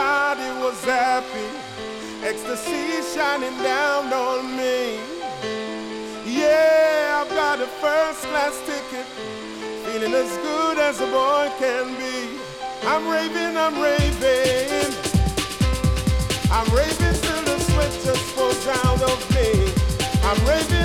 Everybody was happy, ecstasy shining down on me. Yeah, I've got a first class ticket, feeling as good as a boy can be. I'm raving, I'm raving. I'm raving till the sweat just pours out of me. I'm raving.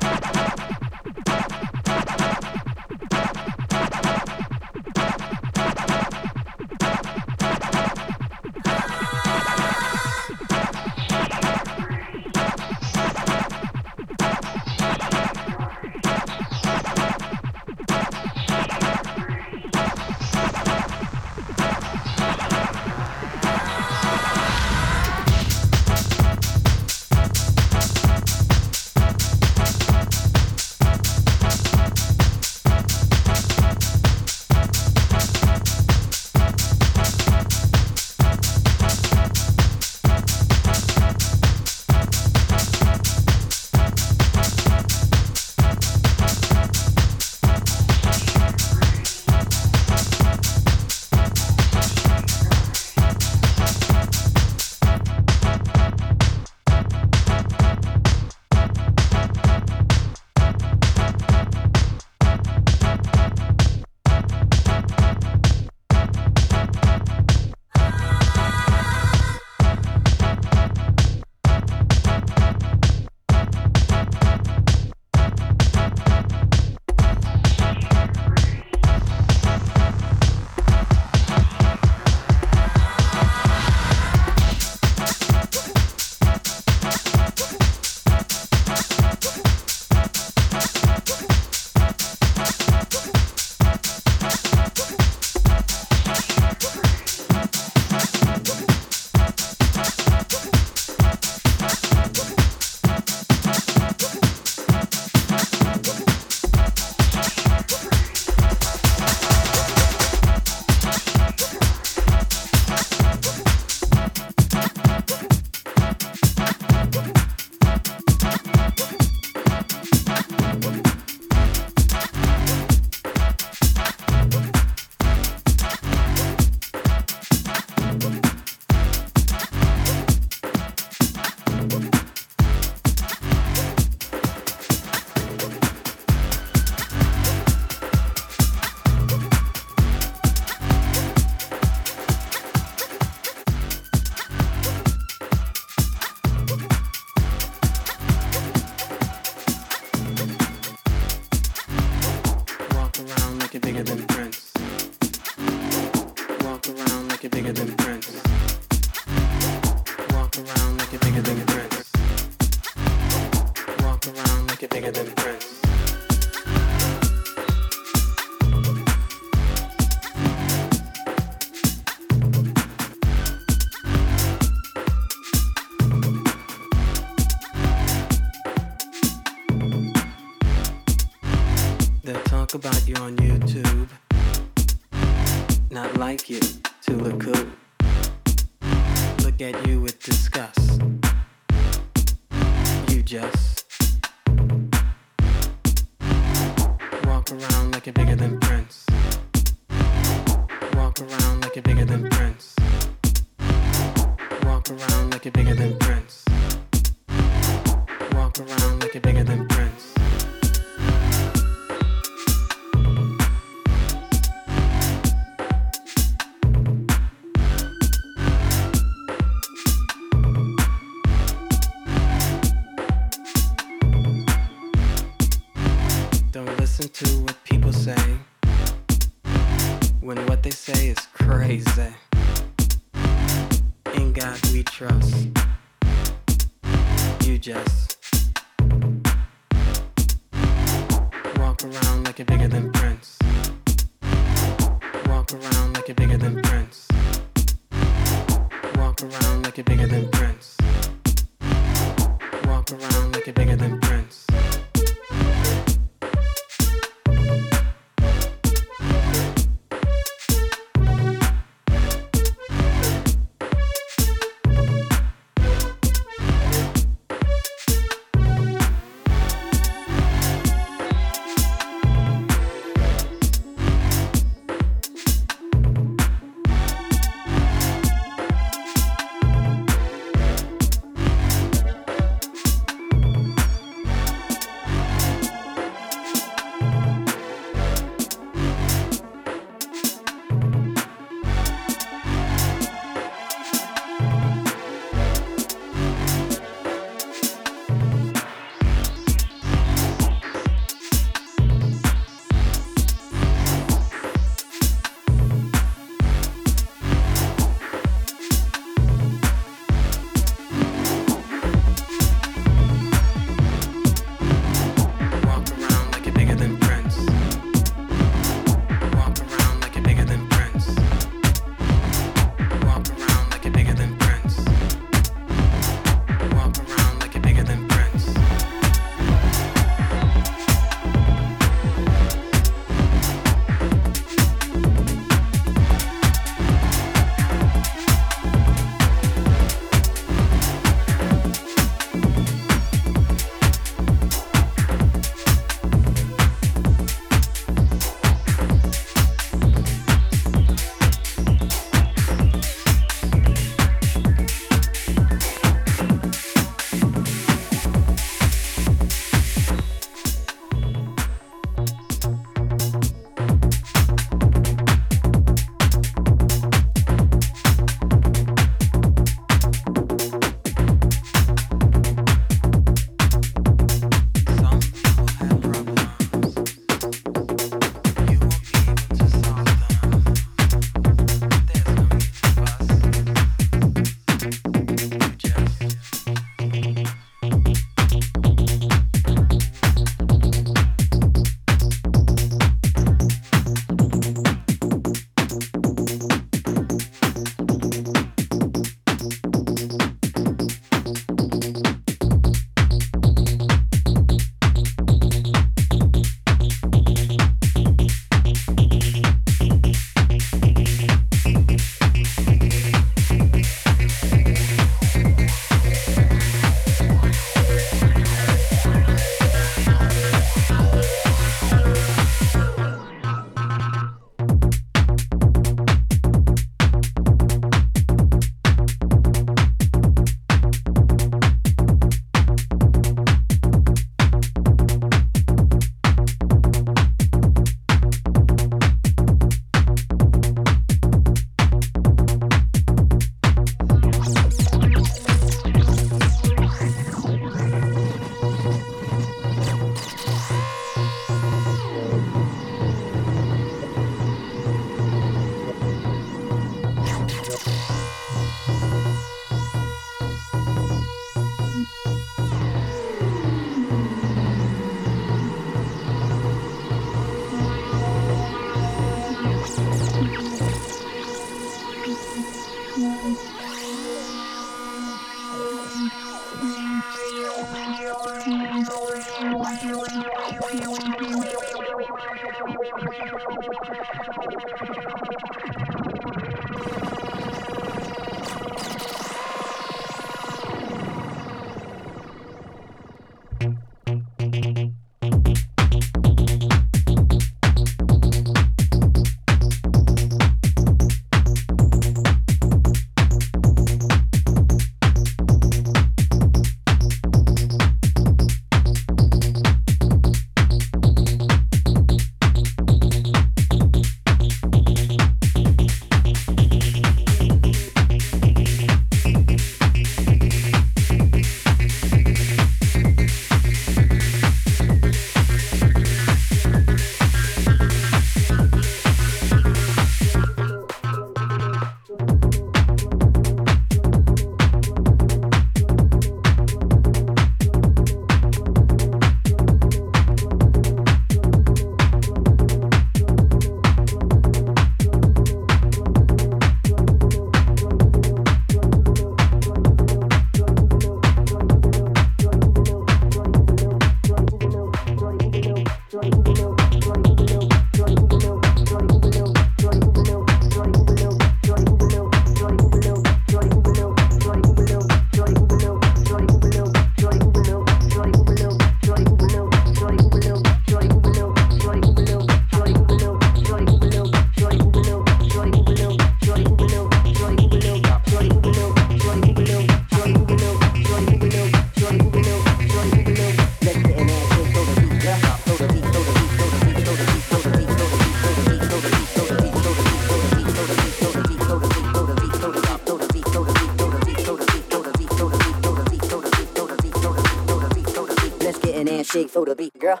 jig for the beat, girl.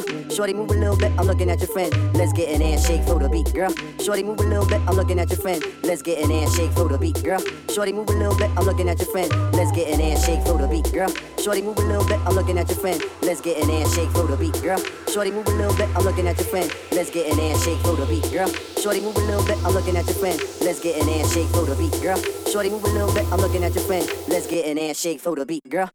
Shorty, move a little bit, I'm looking at your friend. Let's get an handshake for the beat, girl. Shorty, move a little bit, I'm looking at your friend. Let's get an handshake for the beat, girl. Shorty, move a little bit, I'm looking at your friend. Let's get an handshake for the beat, girl. Shorty, move a little bit, I'm looking at your friend. Let's get an handshake for the beat, girl. Shorty, move a little bit, I'm looking at your friend. Let's get an handshake for the beat, girl. Shorty, move a little bit, I'm looking at your friend. Let's get an handshake for the beat, girl. Shorty, move a little bit, I'm looking at your friend. Let's get an handshake for the beat, girl.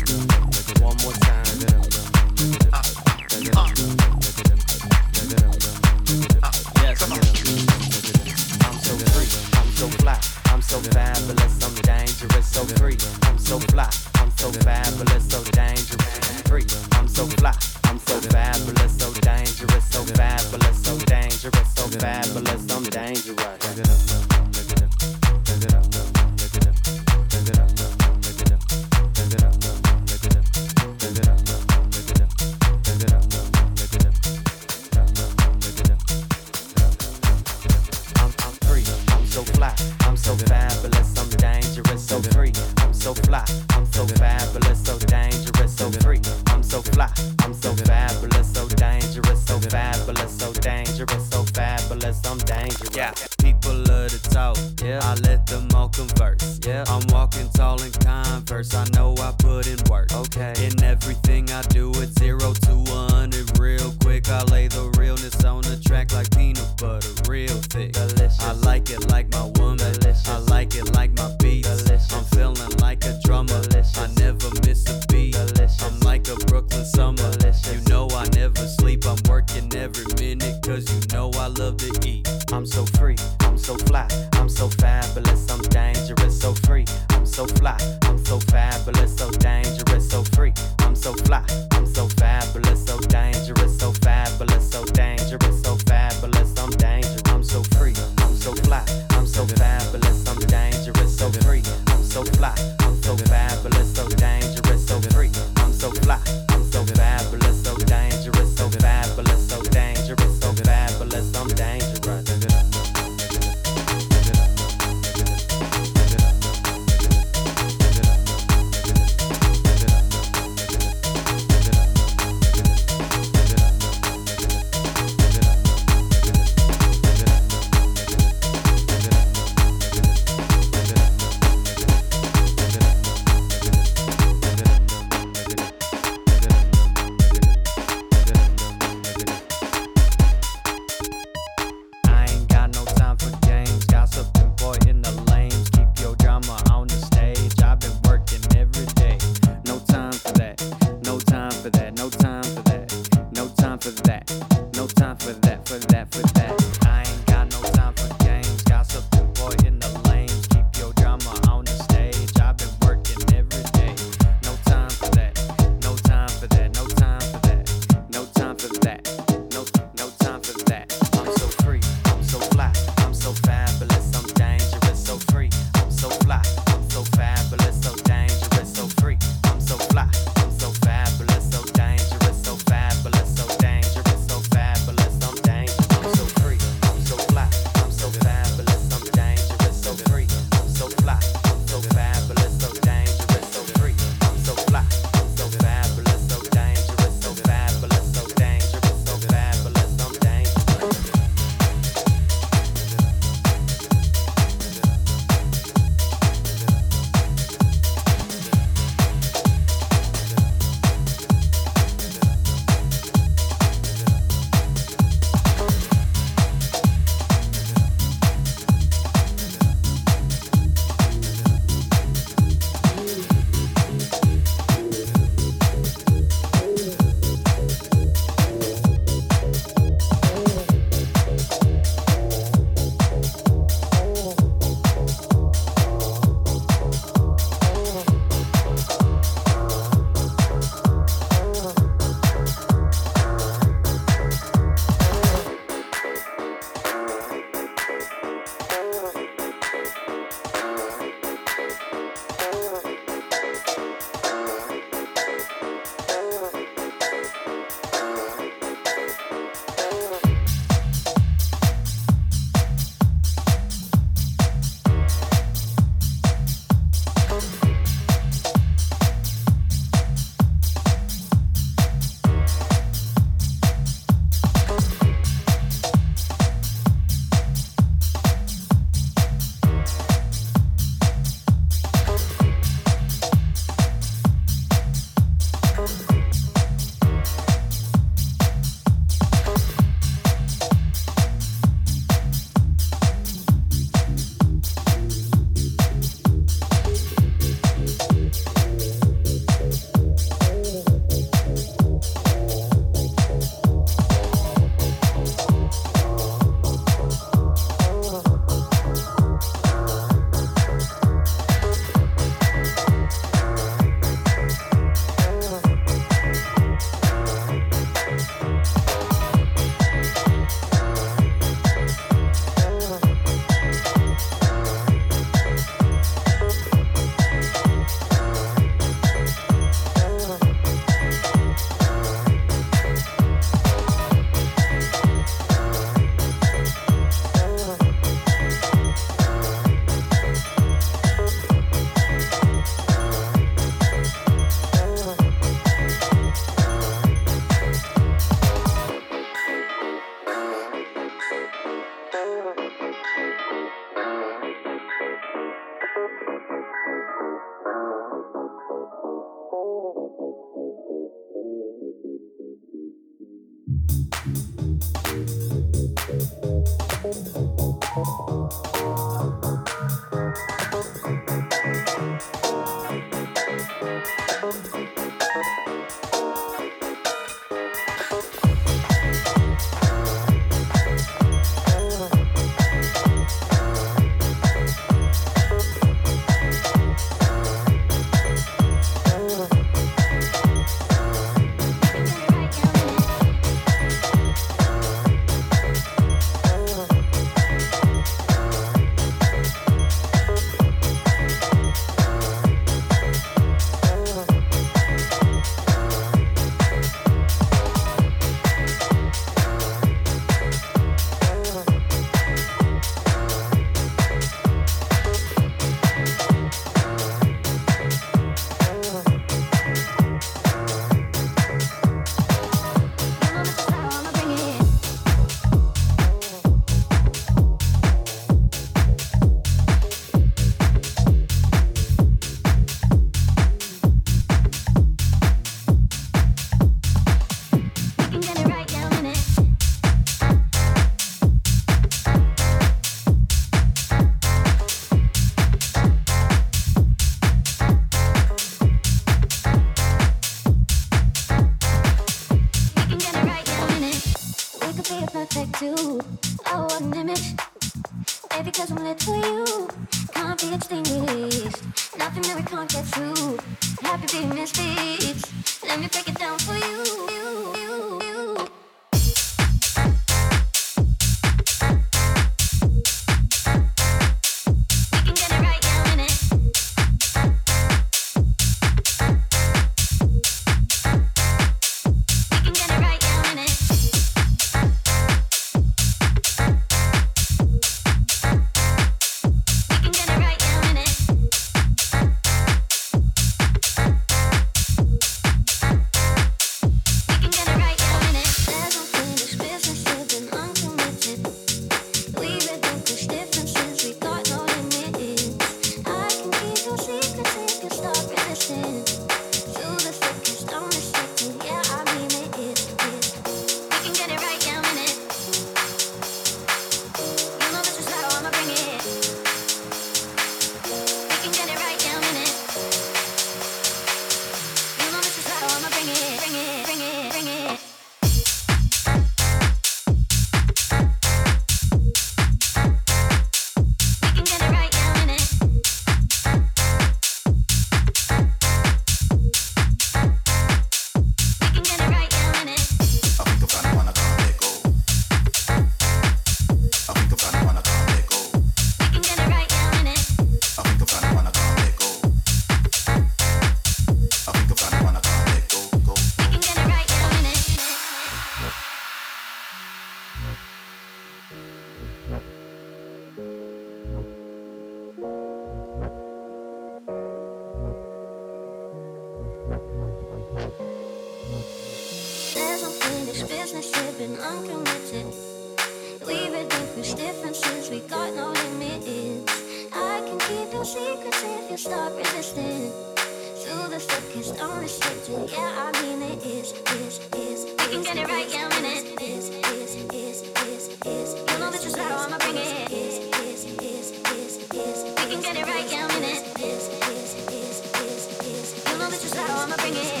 I'ma bring it.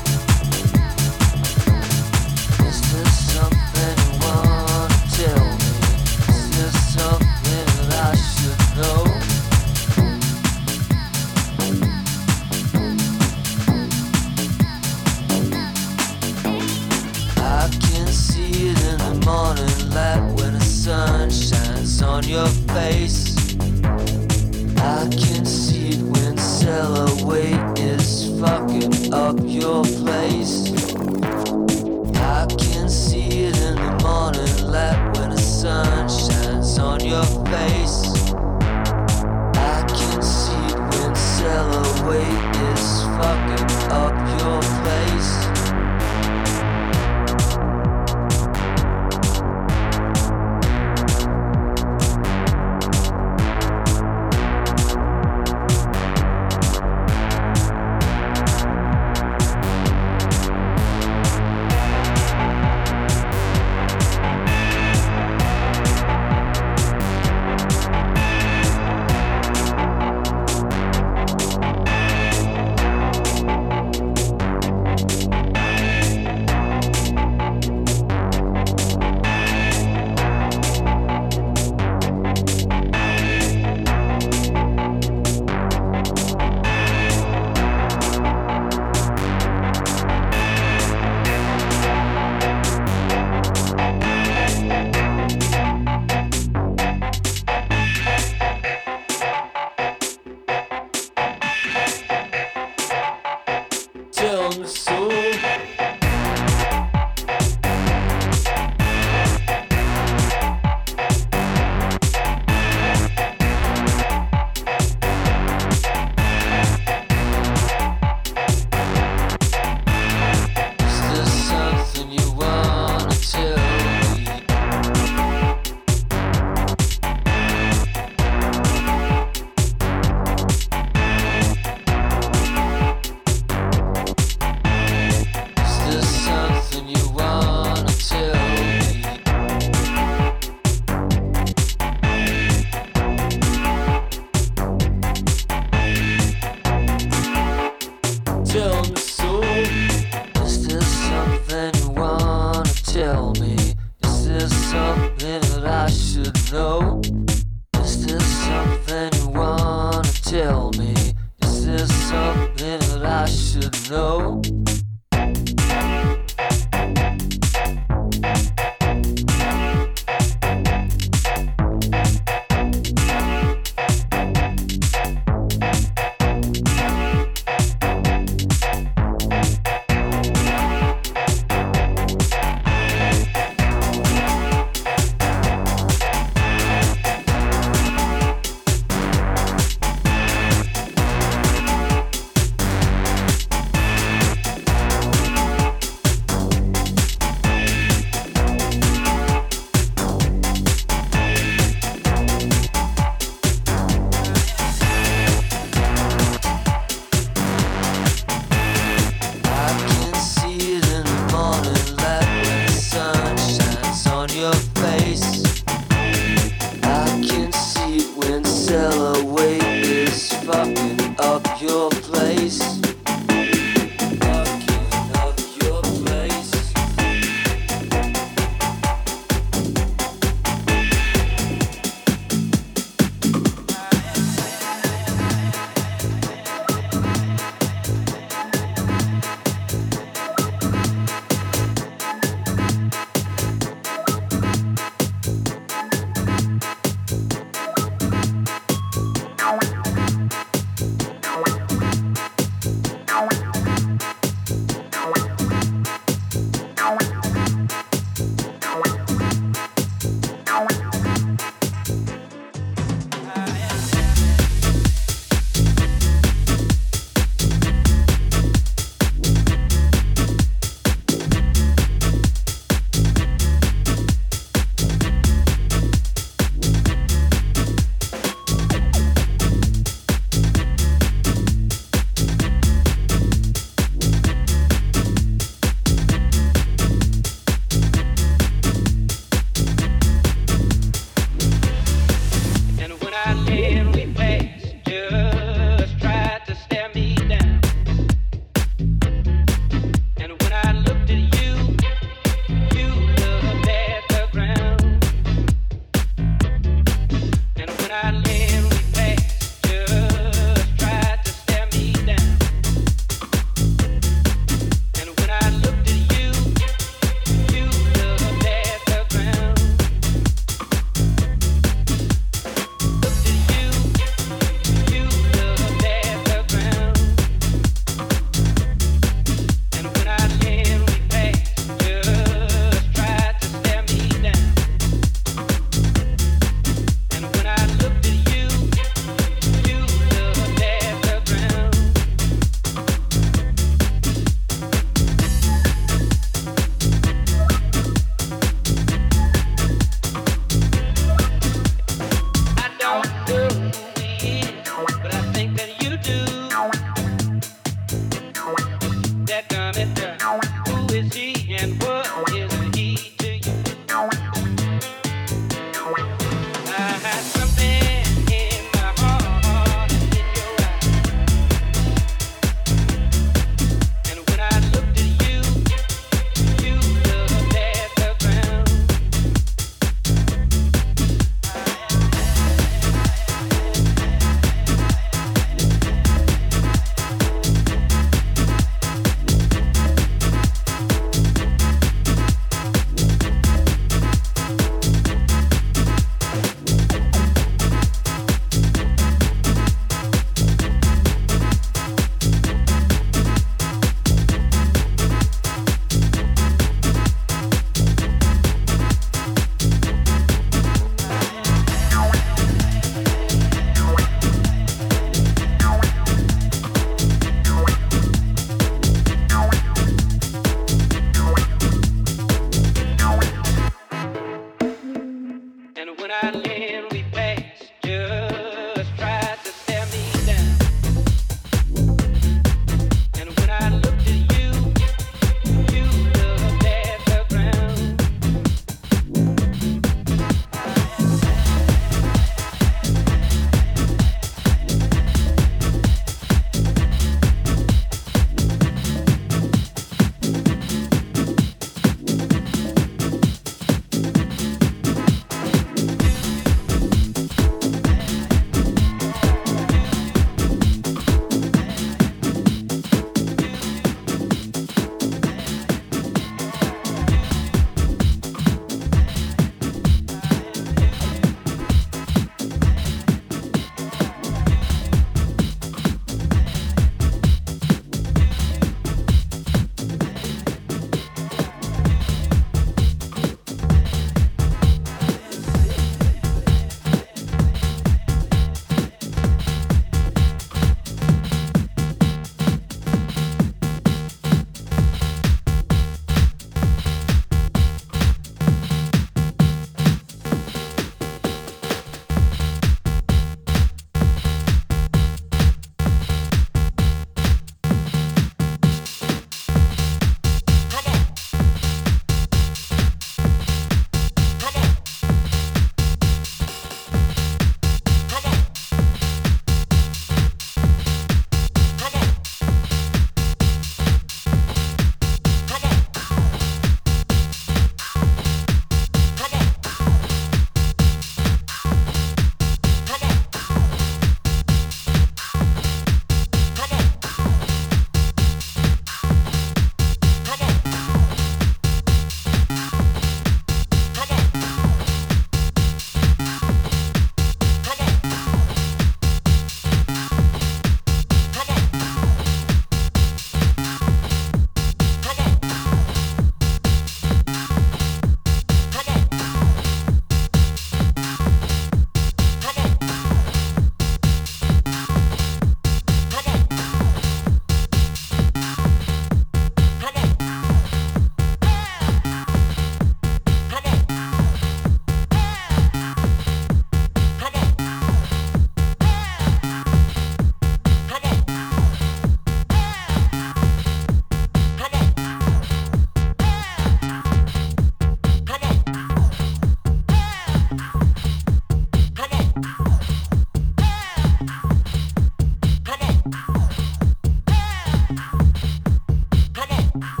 Ah.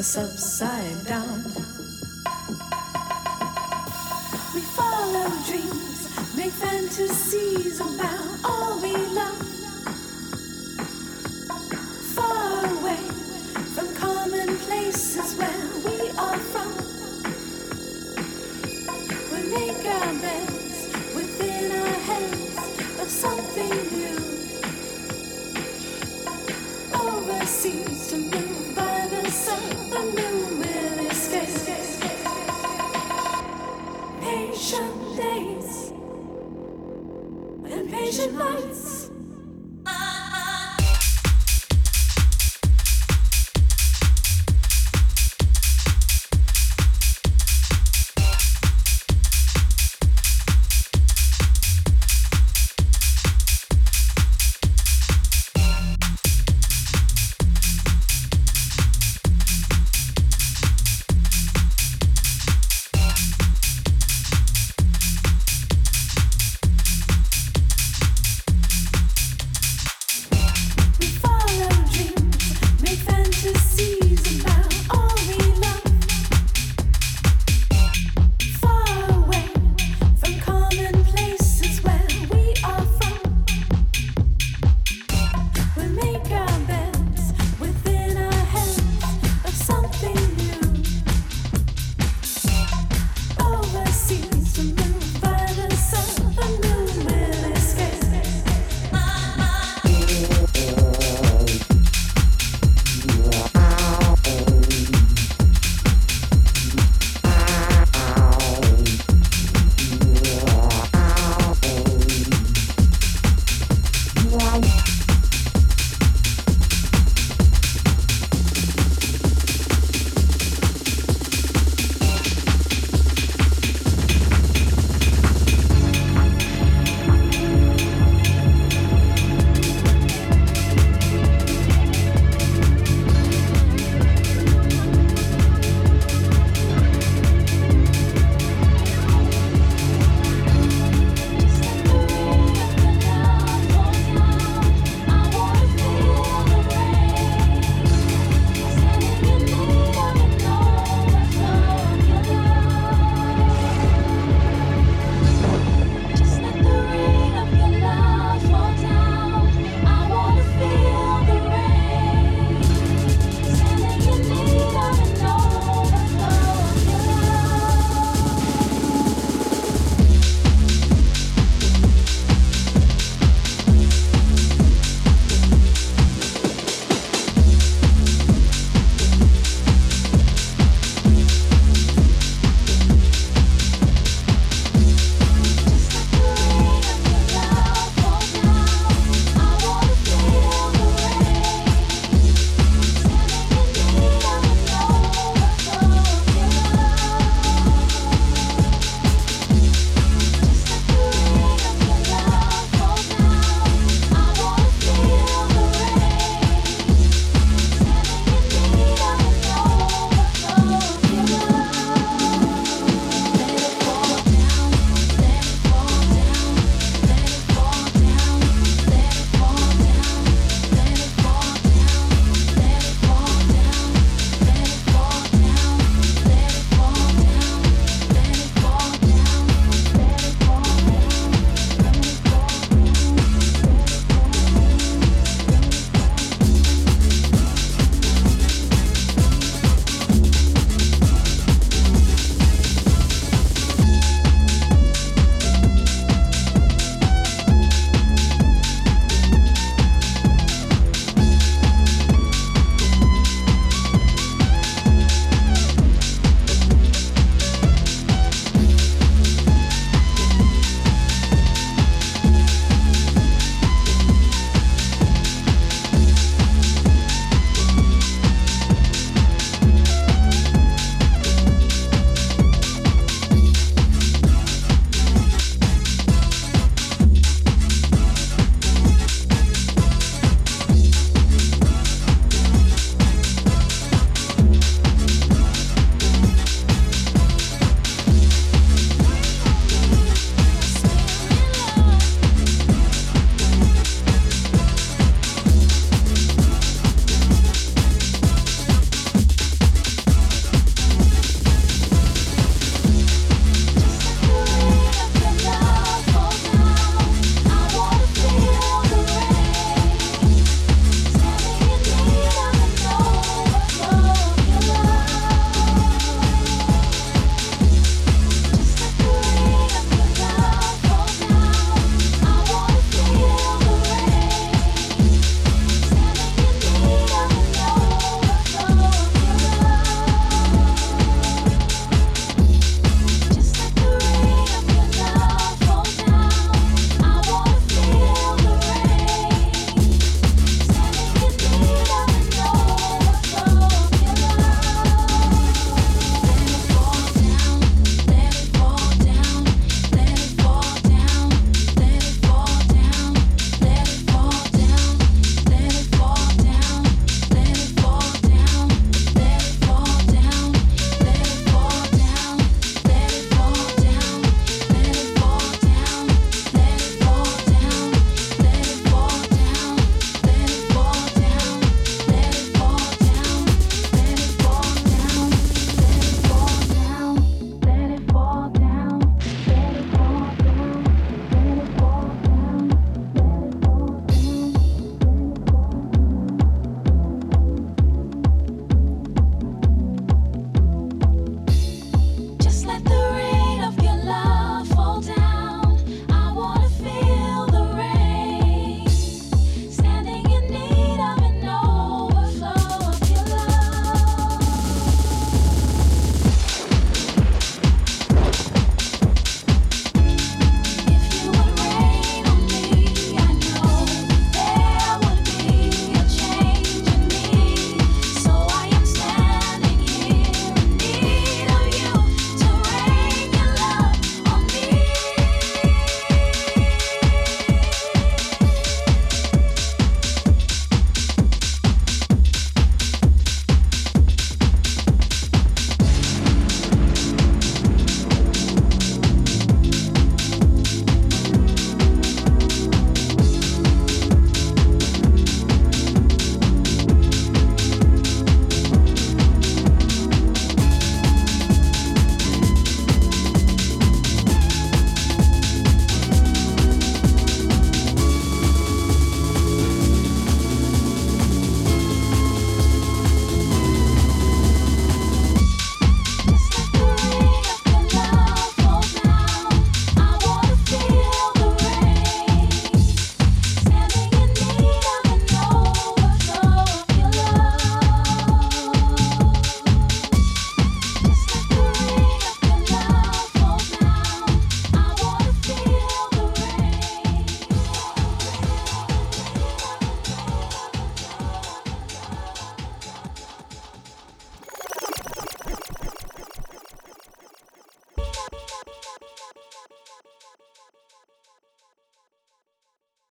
us upside down. We follow dreams, make fantasies about all we love. Far away from common places where we are from. We make our beds within our heads of something new. Overseas